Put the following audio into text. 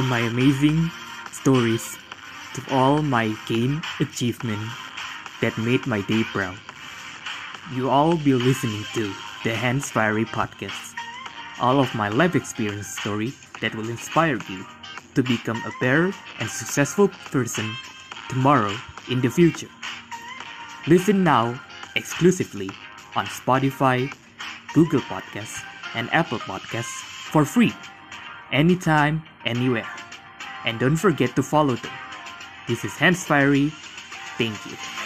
my amazing stories, to all my game achievement that made my day proud. You all be listening to the Hans Viery Podcast, all of my life experience story that will inspire you to become a better and successful person tomorrow in the future. Listen now exclusively on Spotify, Google Podcasts, and Apple Podcasts for free, anytime, anywhere. And don't forget to follow them. This is Hans Viery. Thank you.